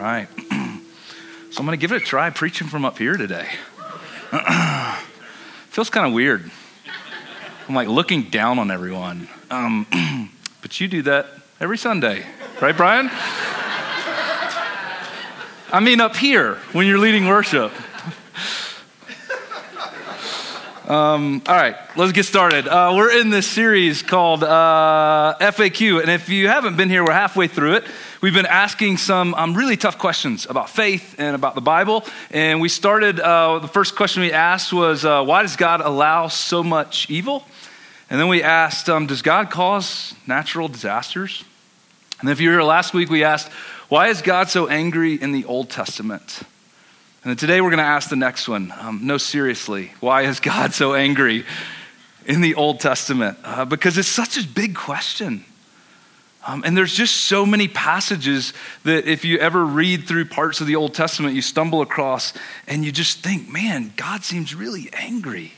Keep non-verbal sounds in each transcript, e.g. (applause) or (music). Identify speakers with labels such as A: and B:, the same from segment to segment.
A: right. (clears throat) so I'm going to give it a try preaching from up here today. (clears throat) Feels kind of weird. I'm like looking down on everyone. Um, (clears throat) but you do that every Sunday, right, Brian? I mean, up here when you're leading worship. Um, all right, let's get started. Uh, we're in this series called uh, FAQ, and if you haven't been here, we're halfway through it. We've been asking some um, really tough questions about faith and about the Bible. And we started, uh, the first question we asked was, uh, Why does God allow so much evil? And then we asked, um, Does God cause natural disasters? And if you were here last week, we asked, Why is God so angry in the Old Testament? And today we're going to ask the next one. Um, no, seriously, why is (laughs) God so angry in the Old Testament? Uh, because it's such a big question. Um, and there's just so many passages that if you ever read through parts of the Old Testament, you stumble across and you just think, man, God seems really angry.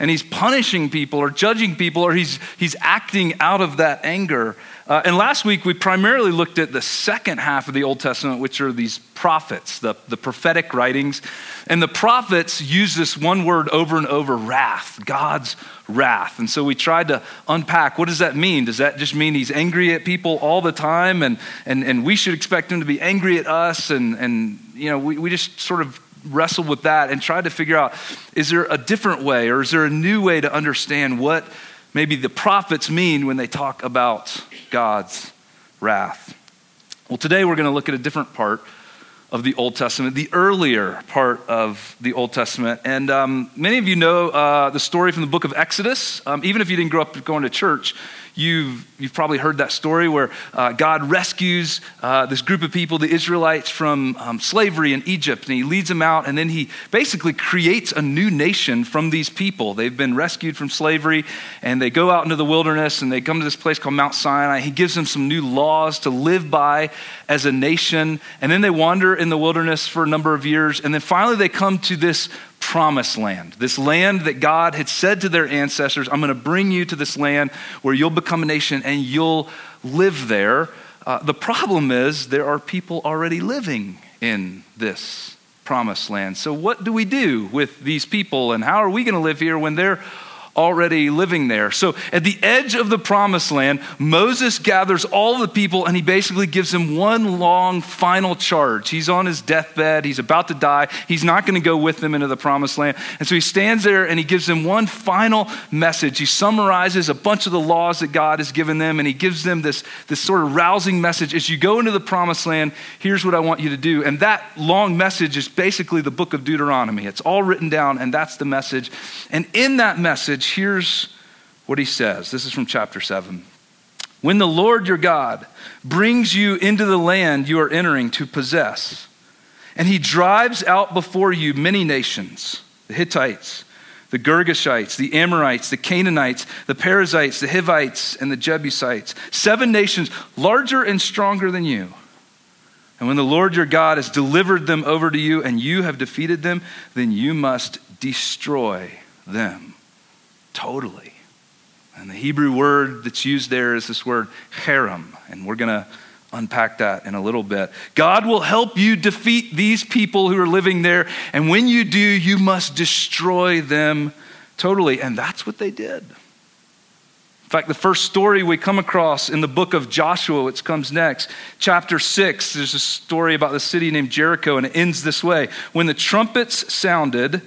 A: And he's punishing people or judging people or he's, he's acting out of that anger. Uh, and last week, we primarily looked at the second half of the Old Testament, which are these prophets, the, the prophetic writings. And the prophets use this one word over and over wrath, God's wrath. And so we tried to unpack what does that mean? Does that just mean he's angry at people all the time and, and, and we should expect him to be angry at us? And, and you know, we, we just sort of wrestled with that and tried to figure out is there a different way or is there a new way to understand what maybe the prophets mean when they talk about God's wrath. Well, today we're going to look at a different part of the Old Testament, the earlier part of the Old Testament. And um, many of you know uh, the story from the book of Exodus. Um, even if you didn't grow up going to church, You've, you've probably heard that story where uh, God rescues uh, this group of people, the Israelites, from um, slavery in Egypt, and he leads them out, and then he basically creates a new nation from these people. They've been rescued from slavery, and they go out into the wilderness, and they come to this place called Mount Sinai. He gives them some new laws to live by as a nation, and then they wander in the wilderness for a number of years, and then finally they come to this promised land, this land that God had said to their ancestors, I'm going to bring you to this land where you'll become a nation and you'll live there. Uh, the problem is there are people already living in this promised land. So, what do we do with these people and how are we going to live here when they're already living there. So at the edge of the promised land, Moses gathers all the people and he basically gives them one long final charge. He's on his deathbed, he's about to die, he's not going to go with them into the promised land. And so he stands there and he gives them one final message. He summarizes a bunch of the laws that God has given them and he gives them this, this sort of rousing message. As you go into the promised land, here's what I want you to do. And that long message is basically the book of Deuteronomy. It's all written down and that's the message. And in that message, here's what he says. This is from chapter 7. When the Lord your God brings you into the land you are entering to possess, and he drives out before you many nations the Hittites, the Girgashites, the Amorites, the Canaanites, the Perizzites, the Hivites, and the Jebusites, seven nations larger and stronger than you. And when the Lord your God has delivered them over to you and you have defeated them, then you must destroy them totally. And the Hebrew word that's used there is this word herem, and we're going to unpack that in a little bit. God will help you defeat these people who are living there, and when you do, you must destroy them totally. And that's what they did. In fact, the first story we come across in the book of Joshua, which comes next, chapter 6, there's a story about the city named Jericho, and it ends this way When the trumpets sounded,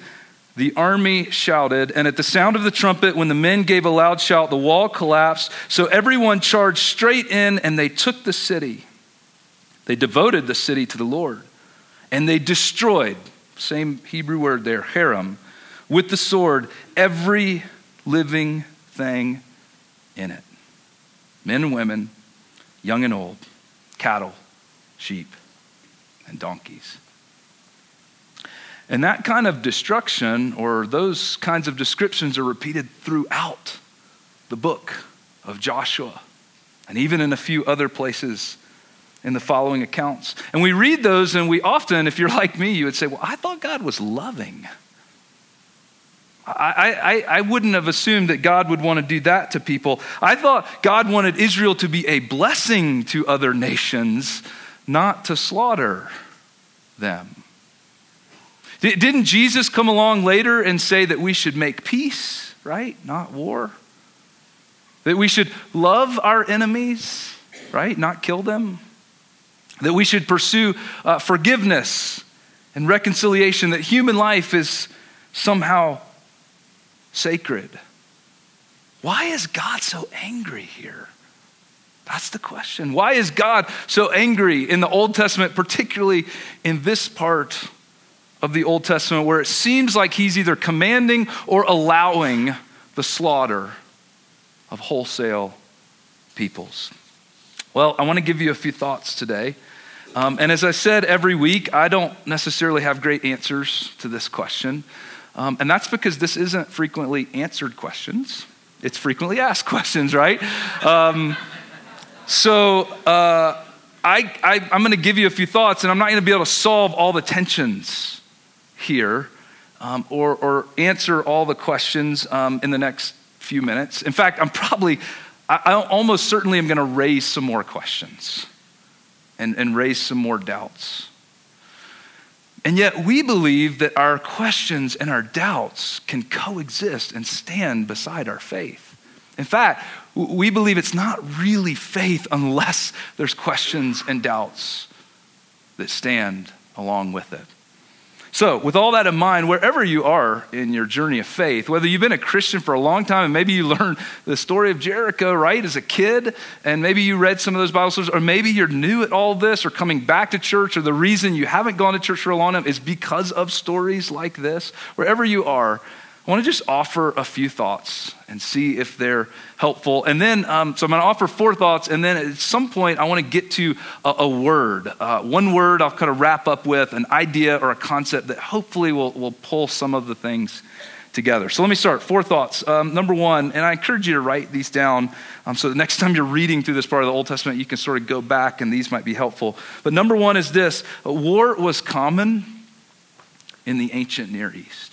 A: the army shouted, and at the sound of the trumpet, when the men gave a loud shout, the wall collapsed. So everyone charged straight in, and they took the city. They devoted the city to the Lord, and they destroyed, same Hebrew word there, herem, with the sword, every living thing in it men and women, young and old, cattle, sheep, and donkeys. And that kind of destruction or those kinds of descriptions are repeated throughout the book of Joshua and even in a few other places in the following accounts. And we read those, and we often, if you're like me, you would say, Well, I thought God was loving. I, I, I wouldn't have assumed that God would want to do that to people. I thought God wanted Israel to be a blessing to other nations not to slaughter them. Didn't Jesus come along later and say that we should make peace, right? Not war? That we should love our enemies, right? Not kill them? That we should pursue uh, forgiveness and reconciliation, that human life is somehow sacred. Why is God so angry here? That's the question. Why is God so angry in the Old Testament, particularly in this part of the Old Testament where it seems like he's either commanding or allowing the slaughter of wholesale peoples. Well, I want to give you a few thoughts today. Um, and as I said every week, I don't necessarily have great answers to this question. Um, and that's because this isn't frequently answered questions, it's frequently asked (laughs) questions, right? Um, so uh, I, I, I'm going to give you a few thoughts, and I'm not going to be able to solve all the tensions here um, or, or, answer all the questions um, in the next few minutes. In fact, I'm probably, I, I almost certainly am going to raise some more questions and, and raise some more doubts. And yet, we believe that our questions and our doubts can coexist and stand beside our faith. In fact, we believe it's not really faith unless there's questions and doubts that stand along with it. So, with all that in mind, wherever you are in your journey of faith, whether you've been a Christian for a long time and maybe you (laughs) learned the story of Jericho, right, as a kid, and maybe you read some of those Bible stories, or maybe you're new at all this or coming back to church, or the reason you haven't gone to church for a long time is because of stories like this, wherever you are, I want to just offer a few thoughts and see if they're helpful. And then, um, so I'm going to offer four thoughts, and then at some point, I want to get to a, a word. Uh, one word I'll kind of wrap up with, an idea or a concept that hopefully will, will pull some of the things together. So let me start. Four thoughts. Um, number one, and I encourage you to write these down um, so the next time you're reading through this part of the Old Testament, you can sort of go back and these might be helpful. But number one is this war was common in the ancient Near East.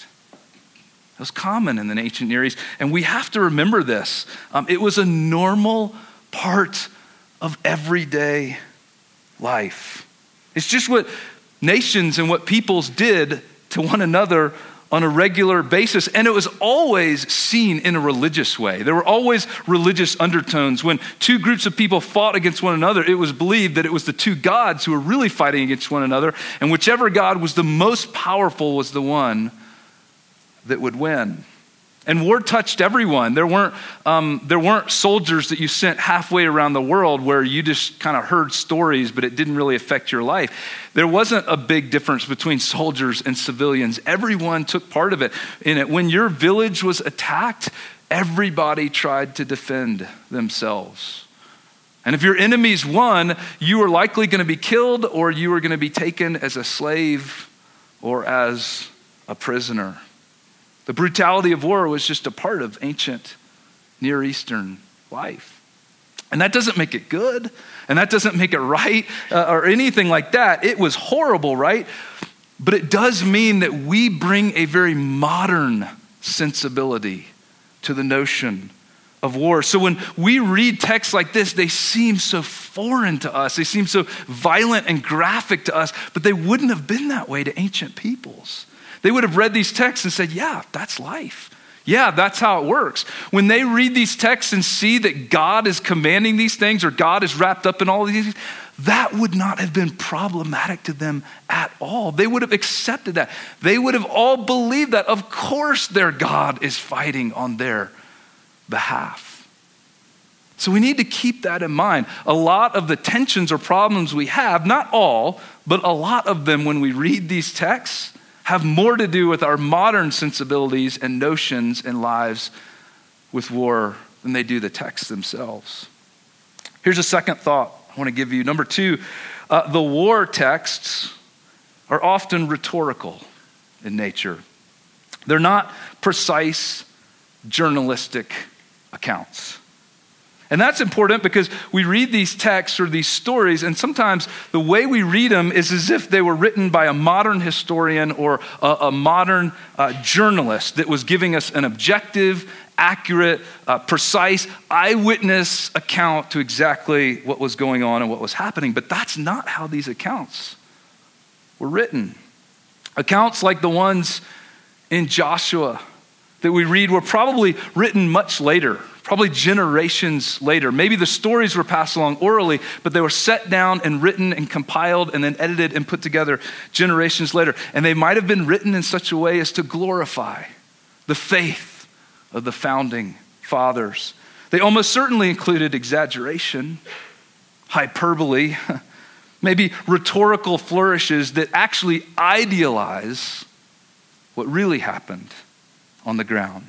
A: It was common in the ancient Near East. And we have to remember this. Um, it was a normal part of everyday life. It's just what nations and what peoples did to one another on a regular basis. And it was always seen in a religious way. There were always religious undertones. When two groups of people fought against one another, it was believed that it was the two gods who were really fighting against one another. And whichever God was the most powerful was the one that would win. And war touched everyone. There weren't, um, there weren't soldiers that you sent halfway around the world where you just kind of heard stories, but it didn't really affect your life. There wasn't a big difference between soldiers and civilians. Everyone took part of it in it. When your village was attacked, everybody tried to defend themselves. And if your enemies won, you were likely going to be killed or you were going to be taken as a slave or as a prisoner. The brutality of war was just a part of ancient Near Eastern life. And that doesn't make it good, and that doesn't make it right uh, or anything like that. It was horrible, right? But it does mean that we bring a very modern sensibility to the notion of war. So when we read texts like this, they seem so foreign to us. They seem so violent and graphic to us, but they wouldn't have been that way to ancient peoples. They would have read these texts and said, Yeah, that's life. Yeah, that's how it works. When they read these texts and see that God is commanding these things or God is wrapped up in all these, that would not have been problematic to them at all. They would have accepted that. They would have all believed that. Of course, their God is fighting on their behalf. So we need to keep that in mind. A lot of the tensions or problems we have, not all, but a lot of them when we read these texts, have more to do with our modern sensibilities and notions and lives with war than they do the texts themselves. Here's a second thought I want to give you. Number two, uh, the war texts are often rhetorical in nature, they're not precise journalistic accounts. And that's important because we read these texts or these stories, and sometimes the way we read them is as if they were written by a modern historian or a, a modern uh, journalist that was giving us an objective, accurate, uh, precise eyewitness account to exactly what was going on and what was happening. But that's not how these accounts were written. Accounts like the ones in Joshua that we read were probably written much later, probably generations later. Maybe the stories were passed along orally, but they were set down and written and compiled and then edited and put together generations later. And they might have been written in such a way as to glorify the faith of the founding fathers. They almost certainly included exaggeration, hyperbole, (laughs) maybe rhetorical flourishes that actually idealize what really happened on the ground.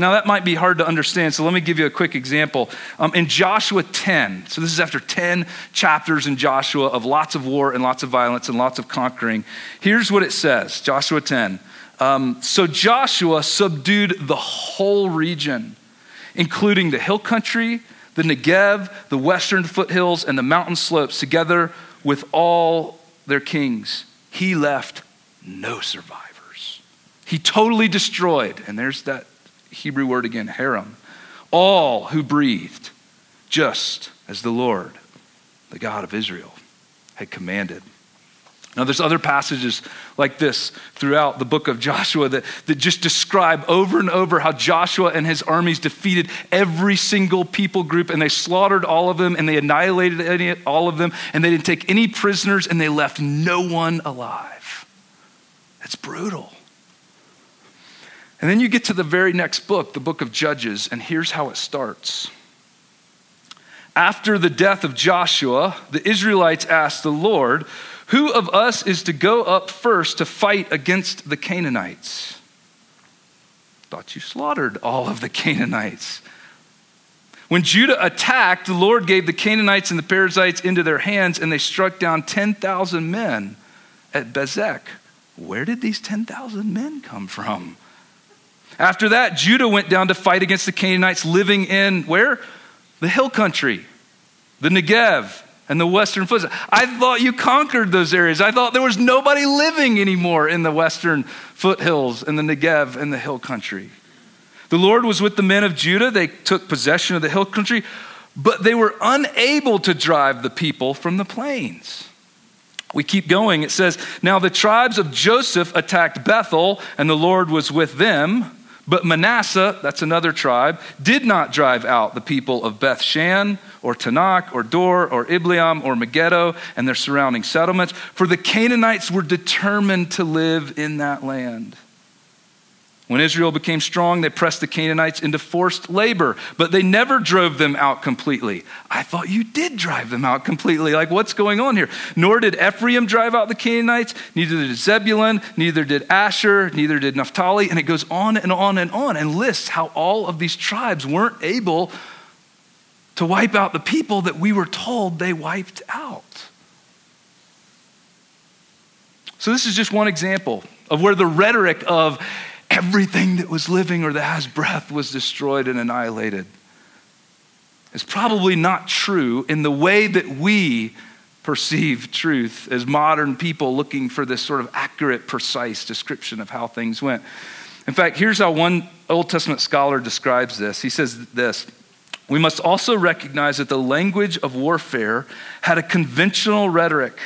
A: Now, that might be hard to understand, so let me give you a quick example. Um, in Joshua 10, so this is after 10 chapters in Joshua of lots of war and lots of violence and lots of conquering. Here's what it says Joshua 10. Um, so Joshua subdued the whole region, including the hill country, the Negev, the western foothills, and the mountain slopes, together with all their kings. He left no survivors. He totally destroyed, and there's that Hebrew word again, herem, all who breathed, just as the Lord, the God of Israel, had commanded. Now, there's other passages like this throughout the book of Joshua that, that just describe over and over how Joshua and his armies defeated every single people group and they slaughtered all of them and they annihilated any, all of them and they didn't take any prisoners and they left no one alive. It's brutal. And then you get to the very next book, the book of Judges, and here's how it starts. After the death of Joshua, the Israelites asked the Lord, Who of us is to go up first to fight against the Canaanites? Thought you slaughtered all of the Canaanites. When Judah attacked, the Lord gave the Canaanites and the Perizzites into their hands, and they struck down 10,000 men at Bezek. Where did these 10,000 men come from? After that, Judah went down to fight against the Canaanites living in where? The hill country, the Negev, and the western foothills. I thought you conquered those areas. I thought there was nobody living anymore in the western foothills and the Negev and the hill country. The Lord was with the men of Judah. They took possession of the hill country, but they were unable to drive the people from the plains. We keep going. It says, Now the tribes of Joseph attacked Bethel, and the Lord was with them. But Manasseh, that's another tribe, did not drive out the people of Beth Shan or Taanach or Dor or Ibleam or Megiddo and their surrounding settlements, for the Canaanites were determined to live in that land. When Israel became strong, they pressed the Canaanites into forced labor, but they never drove them out completely. I thought you did drive them out completely. Like, what's going on here? Nor did Ephraim drive out the Canaanites, neither did Zebulun, neither did Asher, neither did Naphtali. And it goes on and on and on and lists how all of these tribes weren't able to wipe out the people that we were told they wiped out. So, this is just one example of where the rhetoric of everything that was living or that has breath was destroyed and annihilated. It's probably not true in the way that we perceive truth as modern people looking for this sort of accurate, precise description of how things went. In fact, here's how one Old Testament scholar describes this. He says this We must also recognize that the language of warfare had a conventional rhetoric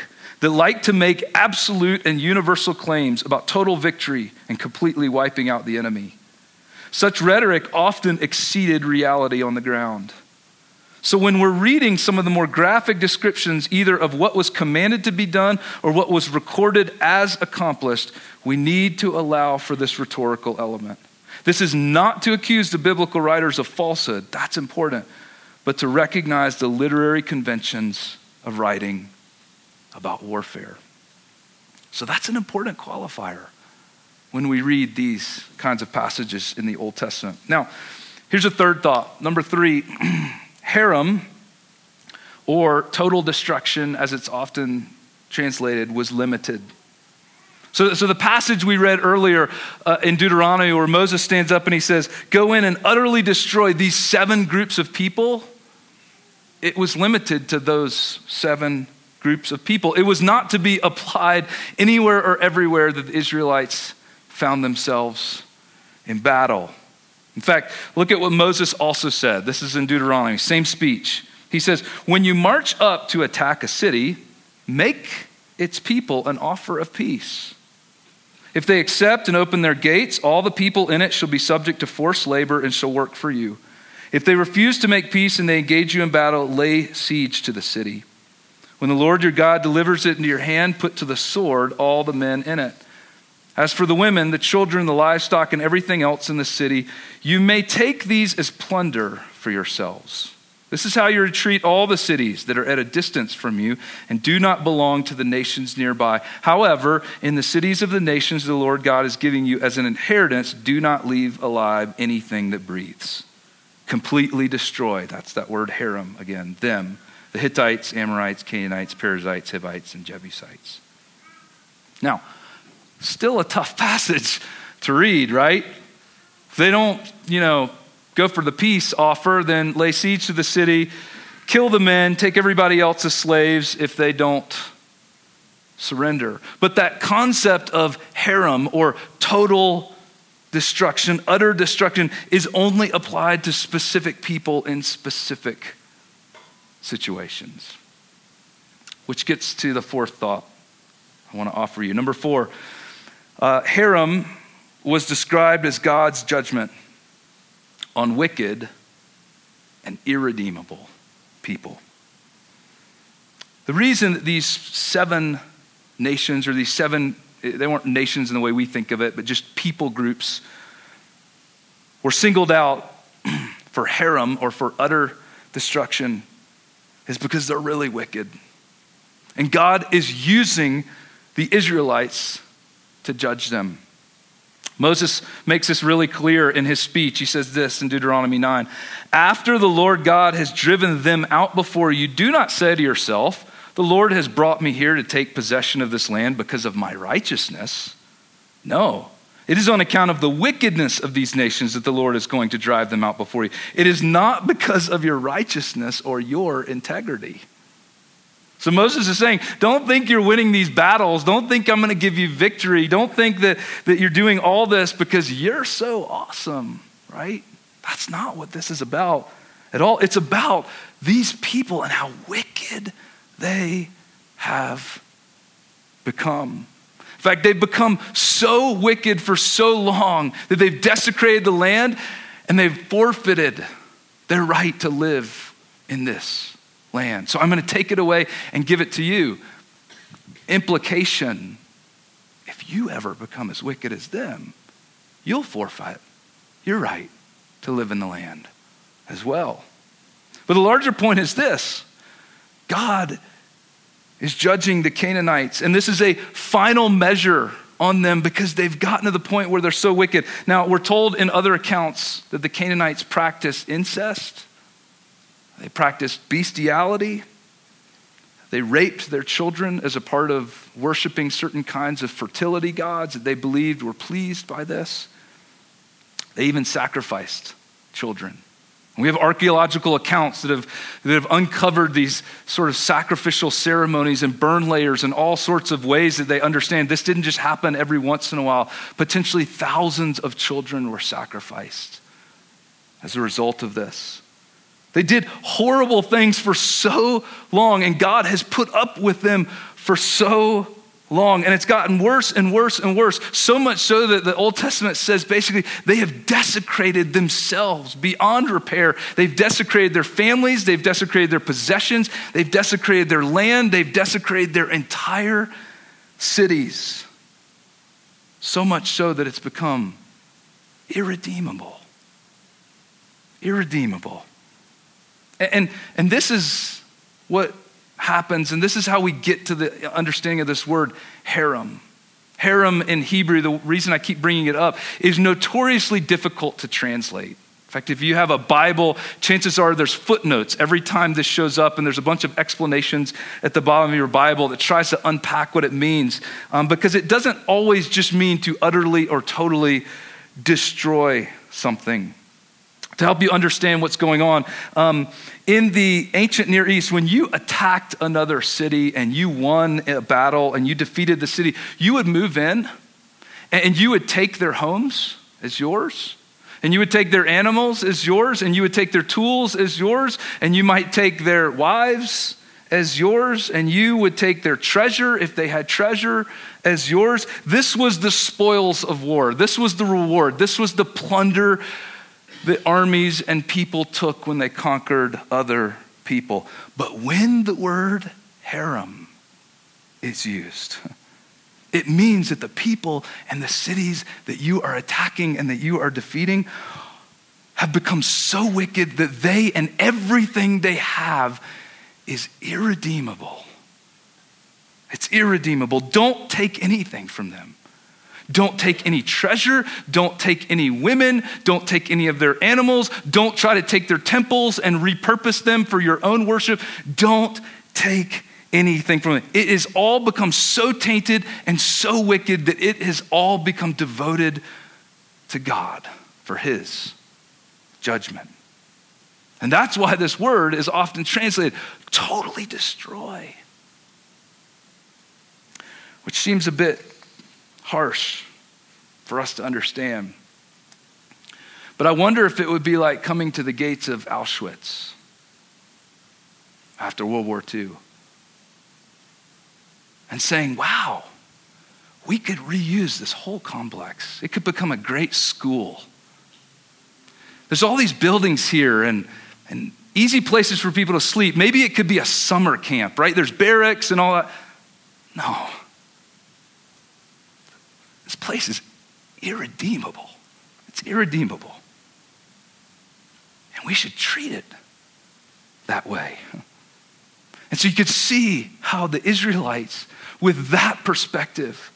A: that like to make absolute and universal claims about total victory and completely wiping out the enemy. Such rhetoric often exceeded reality on the ground. So, when we're reading some of the more graphic descriptions, either of what was commanded to be done or what was recorded as accomplished, we need to allow for this rhetorical element. This is not to accuse the biblical writers of falsehood, that's important, but to recognize the literary conventions of writing about warfare. So that's an important qualifier when we read these kinds of passages in the Old Testament. Now, here's a third thought. Number three, (clears throat) herem, or total destruction, as it's often translated, was limited. So, so the passage we read earlier uh, in Deuteronomy, where Moses stands up and he says, Go in and utterly destroy these seven groups of people, it was limited to those seven groups of people. It was not to be applied anywhere or everywhere that the Israelites found themselves in battle. In fact, look at what Moses also said. This is in Deuteronomy, same speech. He says, When you march up to attack a city, make its people an offer of peace. If they accept and open their gates, all the people in it shall be subject to forced labor and shall work for you. If they refuse to make peace and they engage you in battle, lay siege to the city. When the Lord your God delivers it into your hand, put to the sword all the men in it. As for the women, the children, the livestock, and everything else in the city, you may take these as plunder for yourselves. This is how you treat all the cities that are at a distance from you and do not belong to the nations nearby. However, in the cities of the nations the Lord God is giving you as an inheritance, do not leave alive anything that breathes. Completely destroy. That's that word herem again. Them. The Hittites, Amorites, Canaanites, Perizzites, Hivites, and Jebusites. Now, still a tough (laughs) passage to read, right? If They don't, you know, go for the peace offer, then lay siege to the city, kill the men, take everybody else as slaves if they don't surrender. But that concept of herem or total destruction, utter destruction, is only applied to specific people in specific situations. Which gets to the fourth thought I want to offer you. Number four, uh, was described as God's judgment on wicked and irredeemable people. The reason that these seven nations, or these seven, they weren't nations in the way we think of it, but just people groups, were singled out (clears throat) for herem or for utter destruction is because they're really wicked. And God is using the Israelites to judge them. Moses makes this really clear in his speech. He says this in Deuteronomy 9 After the Lord God has driven them out before you, do not say to yourself, The Lord has brought me here to take possession of this land because of my righteousness. No. It is on account of the wickedness of these nations that the Lord is going to drive them out before you. It is not because of your righteousness or your integrity. So Moses is saying, don't think you're winning these battles. Don't think I'm going to give you victory. Don't think that, that you're doing all this because you're so awesome, right? That's not what this is about at all. It's about these people and how wicked they have become. In fact, they've become so wicked for so long that they've desecrated the land and they've forfeited their right to live in this land. So I'm going to take it away and give it to you. Implication if you ever become as wicked as them, you'll forfeit your right to live in the land as well. But the larger point is this God is judging the Canaanites, and this is a final measure on them because they've gotten to the point where they're so wicked. Now, we're told in other accounts that the Canaanites practice incest they practiced bestiality. They raped their children as a part of worshiping certain kinds of fertility gods that they believed were pleased by this. They even sacrificed children. We have archaeological accounts that have, that have uncovered these sort of sacrificial ceremonies and burn layers and all sorts of ways that they understand this didn't just happen every once in a while. Potentially thousands of children were sacrificed as a result of this. They did horrible things for so long, and God has put up with them for so long. And it's gotten worse and worse and worse. So much so that the Old Testament says basically they have desecrated themselves beyond repair. They've desecrated their families, they've desecrated their possessions, they've desecrated their land, they've desecrated their entire cities. So much so that it's become irredeemable. Irredeemable. And, and this is what happens, and this is how we get to the understanding of this word herem. Herem in Hebrew, the reason I keep bringing it up, is notoriously difficult to translate. In fact, if you have a Bible, chances are there's footnotes every time this shows up, and there's a bunch of explanations at the bottom of your Bible that tries to unpack what it means. Um, because it doesn't always just mean to utterly or totally destroy something to help you understand what's going on. Um, in the ancient Near East, when you attacked another city and you won a battle and you defeated the city, you would move in and you would take their homes as yours. And you would take their animals as yours, and you would take their tools as yours, and you might take their wives as yours, and you would take their treasure, if they had treasure, as yours. This was the spoils of war. This was the reward. This was the plunder that armies and people took when they conquered other people. But when the word herem is used, (laughs) it means that the people and the cities that you are attacking and that you are defeating have become so wicked that they and everything they have is irredeemable. It's irredeemable. Don't take anything from them. Don't take any treasure. Don't take any women. Don't take any of their animals. Don't try to take their temples and repurpose them for your own worship. Don't take anything from it. It has all become so tainted and so wicked that it has all become devoted to God for His judgment. And that's why this word is often translated totally destroy, which seems a bit harsh for us to understand. But I wonder if it would be like coming to the gates of Auschwitz after World War II and saying, wow, we could reuse this whole complex. It could become a great school. There's all these buildings here and, and easy places for people to sleep. Maybe it could be a summer camp, right? There's barracks and all that. No. This place is irredeemable. It's irredeemable. And we should treat it that way. And so you could see how the Israelites with that perspective,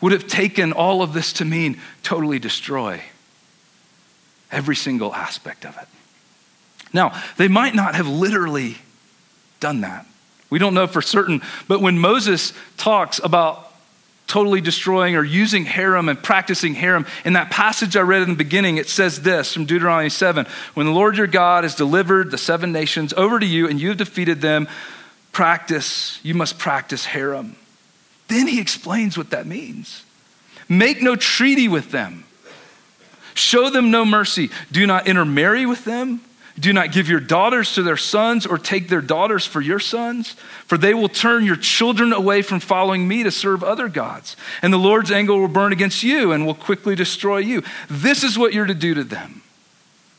A: would have taken all of this to mean totally destroy every single aspect of it. Now, they might not have literally done that. We don't know for certain, but when Moses talks about totally destroying or using herem and practicing herem. In that passage I read in the beginning, it says this from Deuteronomy 7 When the Lord your God has delivered the seven nations over to you and you have defeated them, practice, you must practice herem. Then he explains what that means. Make no treaty with them. Show them no mercy. Do not intermarry with them. Do not give your daughters to their sons or take their daughters for your sons, for they will turn your children away from following me to serve other gods. And the Lord's anger will burn against you and will quickly destroy you. This is what you're to do to them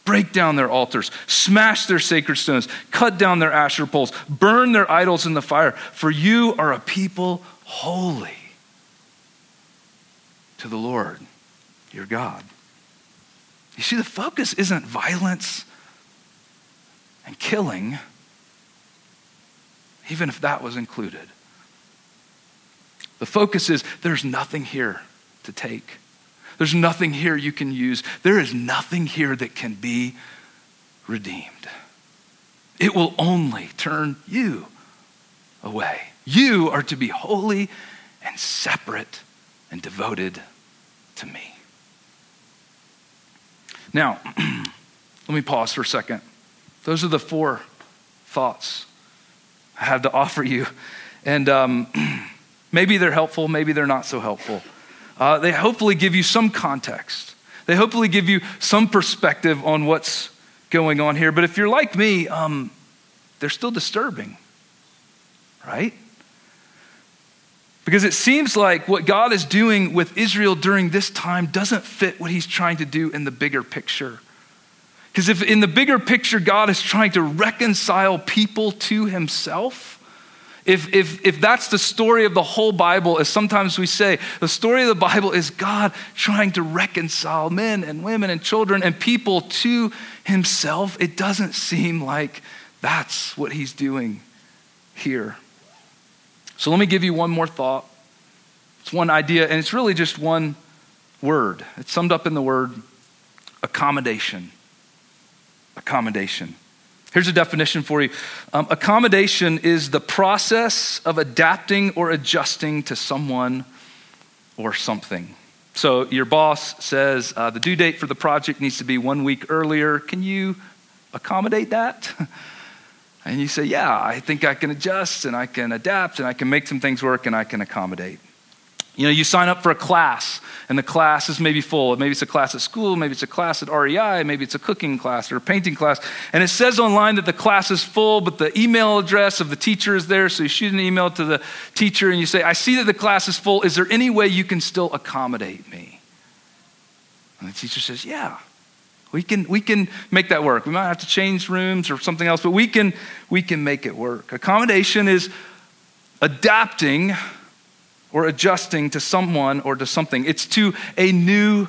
A: break down their altars, smash their sacred stones, cut down their Asherah poles, burn their idols in the fire, for you are a people holy to the Lord your God. You see, the focus isn't violence and killing, even if that was included. The focus is there's nothing here to take. There's nothing here you can use. There is nothing here that can be redeemed. It will only turn you away. You are to be holy and separate and devoted to me. Now, (clears throat) let me pause for a second. Those are the four thoughts I have to (laughs) offer you. And um, (clears throat) maybe they're helpful, maybe they're not so helpful. Uh, they hopefully give you some context. They hopefully give you some perspective on what's going on here. But if you're like me, um, they're still disturbing, right? Because it seems like what God is doing with Israel during this time doesn't fit what he's trying to do in the bigger picture. Because if in the bigger picture, God is trying to reconcile people to himself, if, if, if that's the story of the whole Bible, as sometimes we say, the story of the Bible is God trying to reconcile men and women and children and people to himself, it doesn't seem like that's what he's doing here. So let me give you one more thought. It's one idea, and it's really just one word. It's summed up in the word accommodation. Accommodation. Here's a definition for you um, accommodation is the process of adapting or adjusting to someone or something. So your boss says uh, the due date for the project needs to be one week earlier. Can you accommodate that? (laughs) And you say, Yeah, I think I can adjust and I can adapt and I can make some things work and I can accommodate. You know, you sign up for a class, and the class is maybe full. Maybe it's a class at school, maybe it's a class at REI, maybe it's a cooking class or a painting class. And it says online that the class is full, but the email address of the teacher is there. So you shoot an email to the teacher and you say, I see that the class is full. Is there any way you can still accommodate me? And the teacher says, Yeah, we can, we can make that work. We might have to change rooms or something else, but we can, we can make it work. Accommodation is adapting or adjusting to someone or to something. It's to a new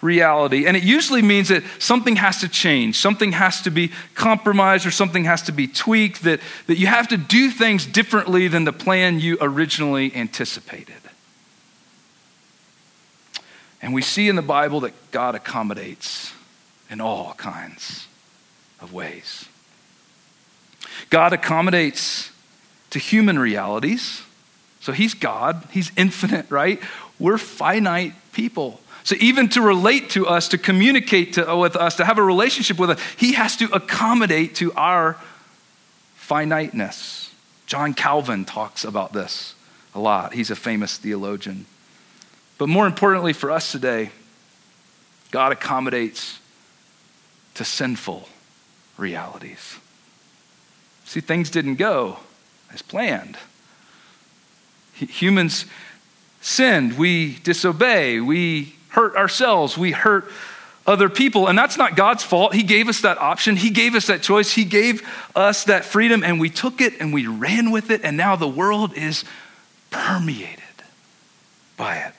A: reality. And it usually means that something has to change, something has to be compromised, or something has to be tweaked, that, that you have to do things differently than the plan you originally anticipated. And we see in the Bible that God accommodates in all kinds of ways. God accommodates to human realities so he's God, he's infinite, right? We're finite people. So even to relate to us, to communicate to, with us, to have a relationship with us, he has to accommodate to our finiteness. John Calvin talks about this a lot. He's a famous theologian. But more importantly for us today, God accommodates to sinful realities. See, things didn't go as planned. Humans sinned, we disobey, we hurt ourselves, we hurt other people. And that's not God's fault. He gave us that option, He gave us that choice, He gave us that freedom, and we took it and we ran with it, and now the world is permeated by it.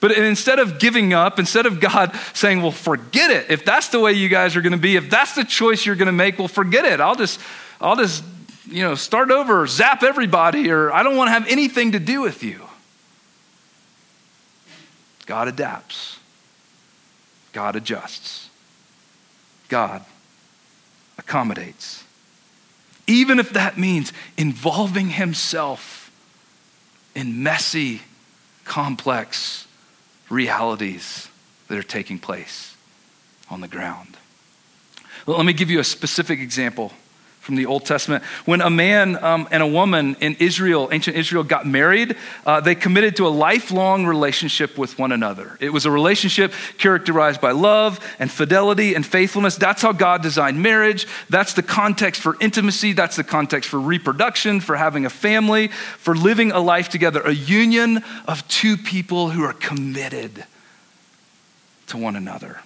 A: But instead of giving up, instead of God saying, well, forget it, if that's the way you guys are going to be, if that's the choice you're going to make, well, forget it. I'll just, I'll just you know, start over, zap everybody, or I don't want to have anything to do with you. God adapts, God adjusts, God accommodates. Even if that means involving himself in messy, complex realities that are taking place on the ground. Let me give you a specific example from the Old Testament. When a man um, and a woman in Israel, ancient Israel, got married, uh, they committed to a lifelong relationship with one another. It was a relationship characterized by love and fidelity and faithfulness. That's how God designed marriage. That's the context for intimacy. That's the context for reproduction, for having a family, for living a life together, a union of two people who are committed to one another.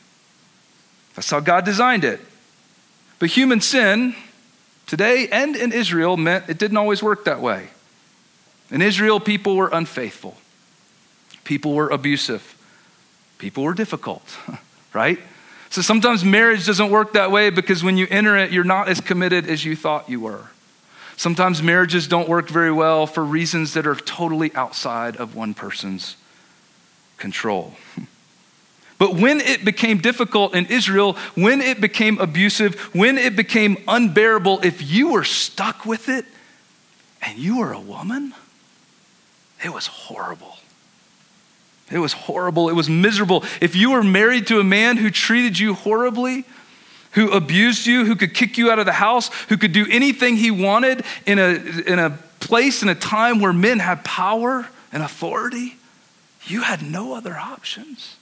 A: That's how God designed it. But human sin, today and in Israel meant it didn't always work that way. In Israel, people were unfaithful, people were abusive, people were difficult, (laughs) right? So sometimes marriage doesn't work that way because when you enter it, you're not as committed as you thought you were. Sometimes marriages don't work very well for reasons that are totally outside of one person's control. (laughs) But when it became difficult in Israel, when it became abusive, when it became unbearable, if you were stuck with it and you were a woman, it was horrible. It was horrible. It was miserable. If you were married to a man who treated you horribly, who abused you, who could kick you out of the house, who could do anything he wanted in a, in a place in a time where men had power and authority, you had no other options.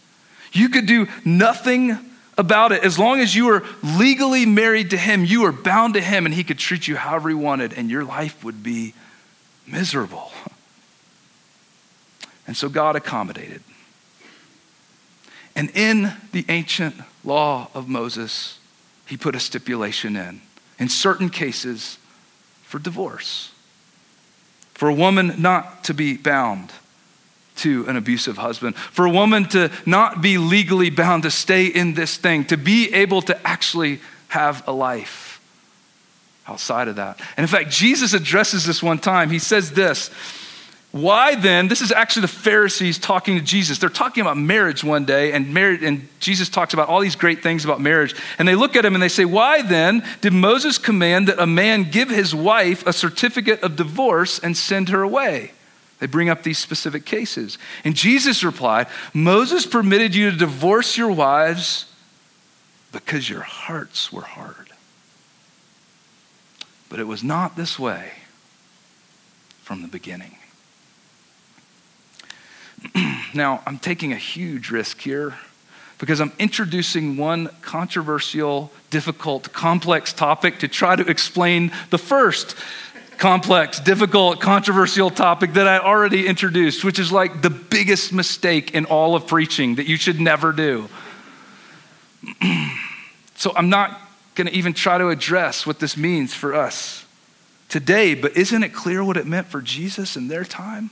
A: You could do nothing about it. As long as you were legally married to him, you were bound to him, and he could treat you however he wanted, and your life would be miserable. And so God accommodated. And in the ancient law of Moses, he put a stipulation in, in certain cases, for divorce. For a woman not to be bound to an abusive husband, for a woman to not be legally bound to stay in this thing, to be able to actually have a life outside of that. And in fact, Jesus addresses this one time. He says this why then, this is actually the Pharisees talking to Jesus. They're talking about marriage one day, and, marriage, and Jesus talks about all these great things about marriage. And they look at him and they say, Why then did Moses command that a man give his wife a certificate of divorce and send her away? They bring up these specific cases. And Jesus replied, Moses permitted you to divorce your wives because your hearts were hard. But it was not this way from the beginning. (clears throat) Now, I'm taking a huge risk here because I'm introducing one controversial, difficult, complex topic to try to explain the first complex, difficult, controversial topic that I already introduced, which is like the biggest mistake in all of preaching that you should never do. (clears throat) so I'm not going to even try to address what this means for us today, but isn't it clear what it meant for Jesus in their time?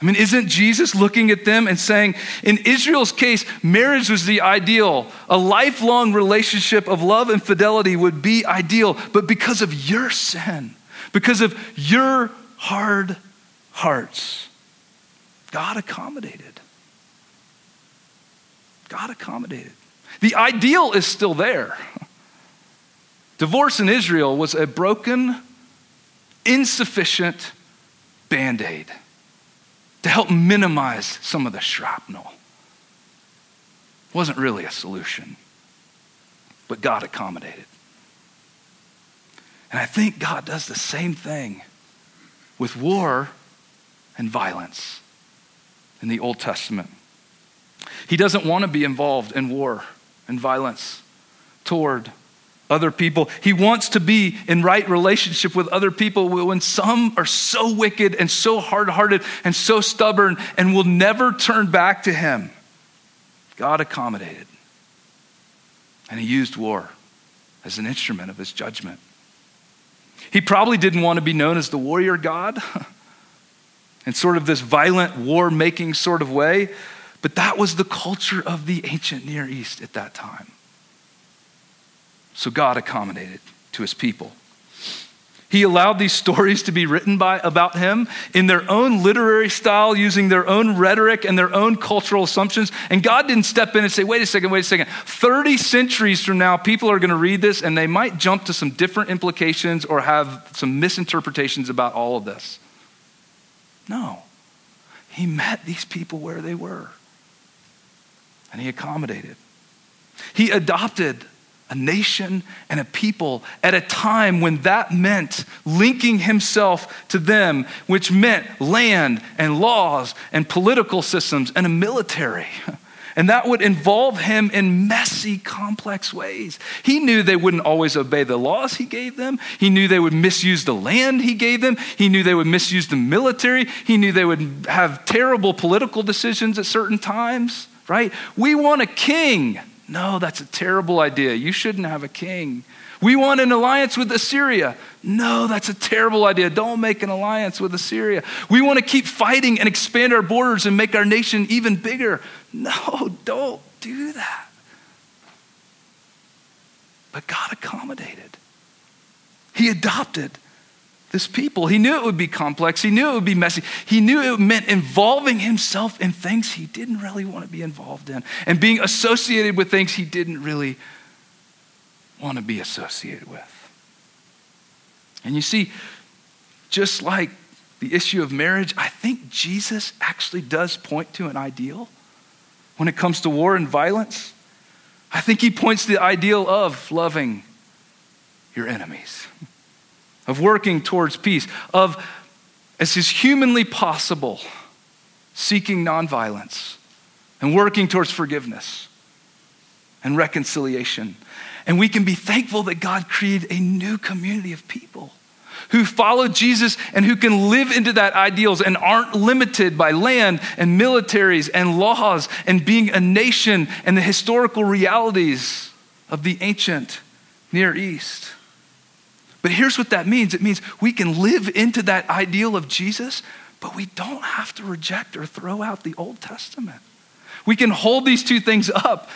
A: I mean, isn't Jesus looking at them and saying, in Israel's case, marriage was the ideal. A lifelong relationship of love and fidelity would be ideal. But because of your sin, because of your hard hearts, God accommodated. God accommodated. The ideal is still there. Divorce in Israel was a broken, insufficient band aid to help minimize some of the shrapnel. Wasn't really a solution, but God accommodated. And I think God does the same thing with war and violence in the Old Testament. He doesn't want to be involved in war and violence toward other people. He wants to be in right relationship with other people when some are so wicked and so hard hearted and so stubborn and will never turn back to Him. God accommodated. And He used war as an instrument of His judgment. He probably didn't want to be known as the warrior God (laughs) in sort of this violent war making sort of way, but that was the culture of the ancient Near East at that time. So God accommodated to his people. He allowed these stories to be written by, about him in their own literary style, using their own rhetoric and their own cultural assumptions. And God didn't step in and say, wait a second, wait a second. 30 centuries from now, people are going to read this and they might jump to some different implications or have some misinterpretations about all of this. No. He met these people where they were and he accommodated. He adopted a nation and a people at a time when that meant linking himself to them, which meant land and laws and political systems and a military. (laughs) And that would involve him in messy, complex ways. He knew they wouldn't always obey the laws he gave them. He knew they would misuse the land he gave them. He knew they would misuse the military. He knew they would have terrible political decisions at certain times, right? We want a king. No, that's a terrible idea. You shouldn't have a king. We want an alliance with Assyria. No, that's a terrible idea. Don't make an alliance with Assyria. We want to keep fighting and expand our borders and make our nation even bigger. No, don't do that. But God accommodated. He adopted this people. He knew it would be complex. He knew it would be messy. He knew it meant involving himself in things he didn't really want to be involved in and being associated with things he didn't really want to be associated with. And you see, just like the issue of marriage, I think Jesus actually does point to an ideal when it comes to war and violence. I think he points to the ideal of loving your enemies of working towards peace, of, as is humanly possible, seeking nonviolence and working towards forgiveness and reconciliation. And we can be thankful that God created a new community of people who follow Jesus and who can live into that ideals and aren't limited by land and militaries and laws and being a nation and the historical realities of the ancient Near East. But here's what that means it means we can live into that ideal of Jesus, but we don't have to reject or throw out the Old Testament. We can hold these two things up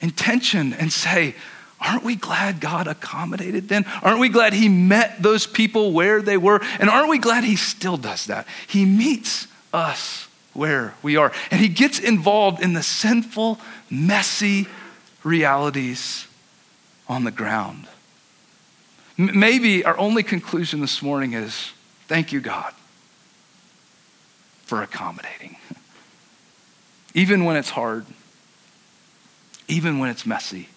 A: in tension and say, Aren't we glad God accommodated then? Aren't we glad He met those people where they were? And aren't we glad He still does that? He meets us where we are. And He gets involved in the sinful, messy realities on the ground. Maybe our only conclusion this morning is thank you, God, for accommodating. Even when it's hard, even when it's messy,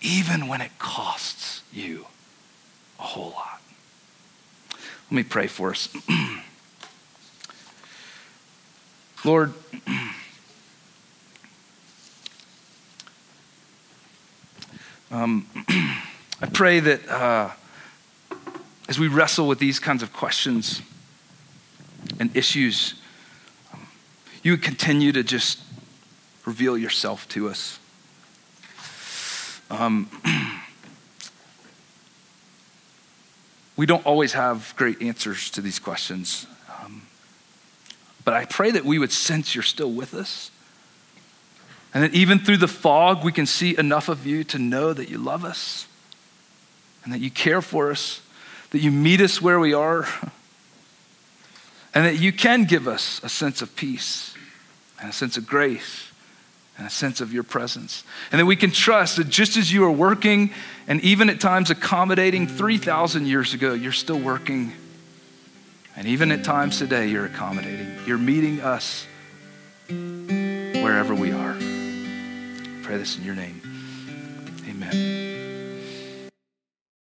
A: even when it costs you a whole lot. Let me pray for us. (clears throat) Lord, (clears throat) um, (clears throat) I pray that uh, as we wrestle with these kinds of questions and issues, you would continue to just reveal yourself to us. Um, (clears throat) we don't always have great answers to these questions. Um, but I pray that we would sense you're still with us. And that even through the fog, we can see enough of you to know that you love us and that you care for us, that you meet us where we are, and that you can give us a sense of peace and a sense of grace and a sense of your presence. And that we can trust that just as you are working and even at times accommodating 3,000 years ago, you're still working. And even at times today, you're accommodating. You're meeting us wherever we are. I pray this in your name.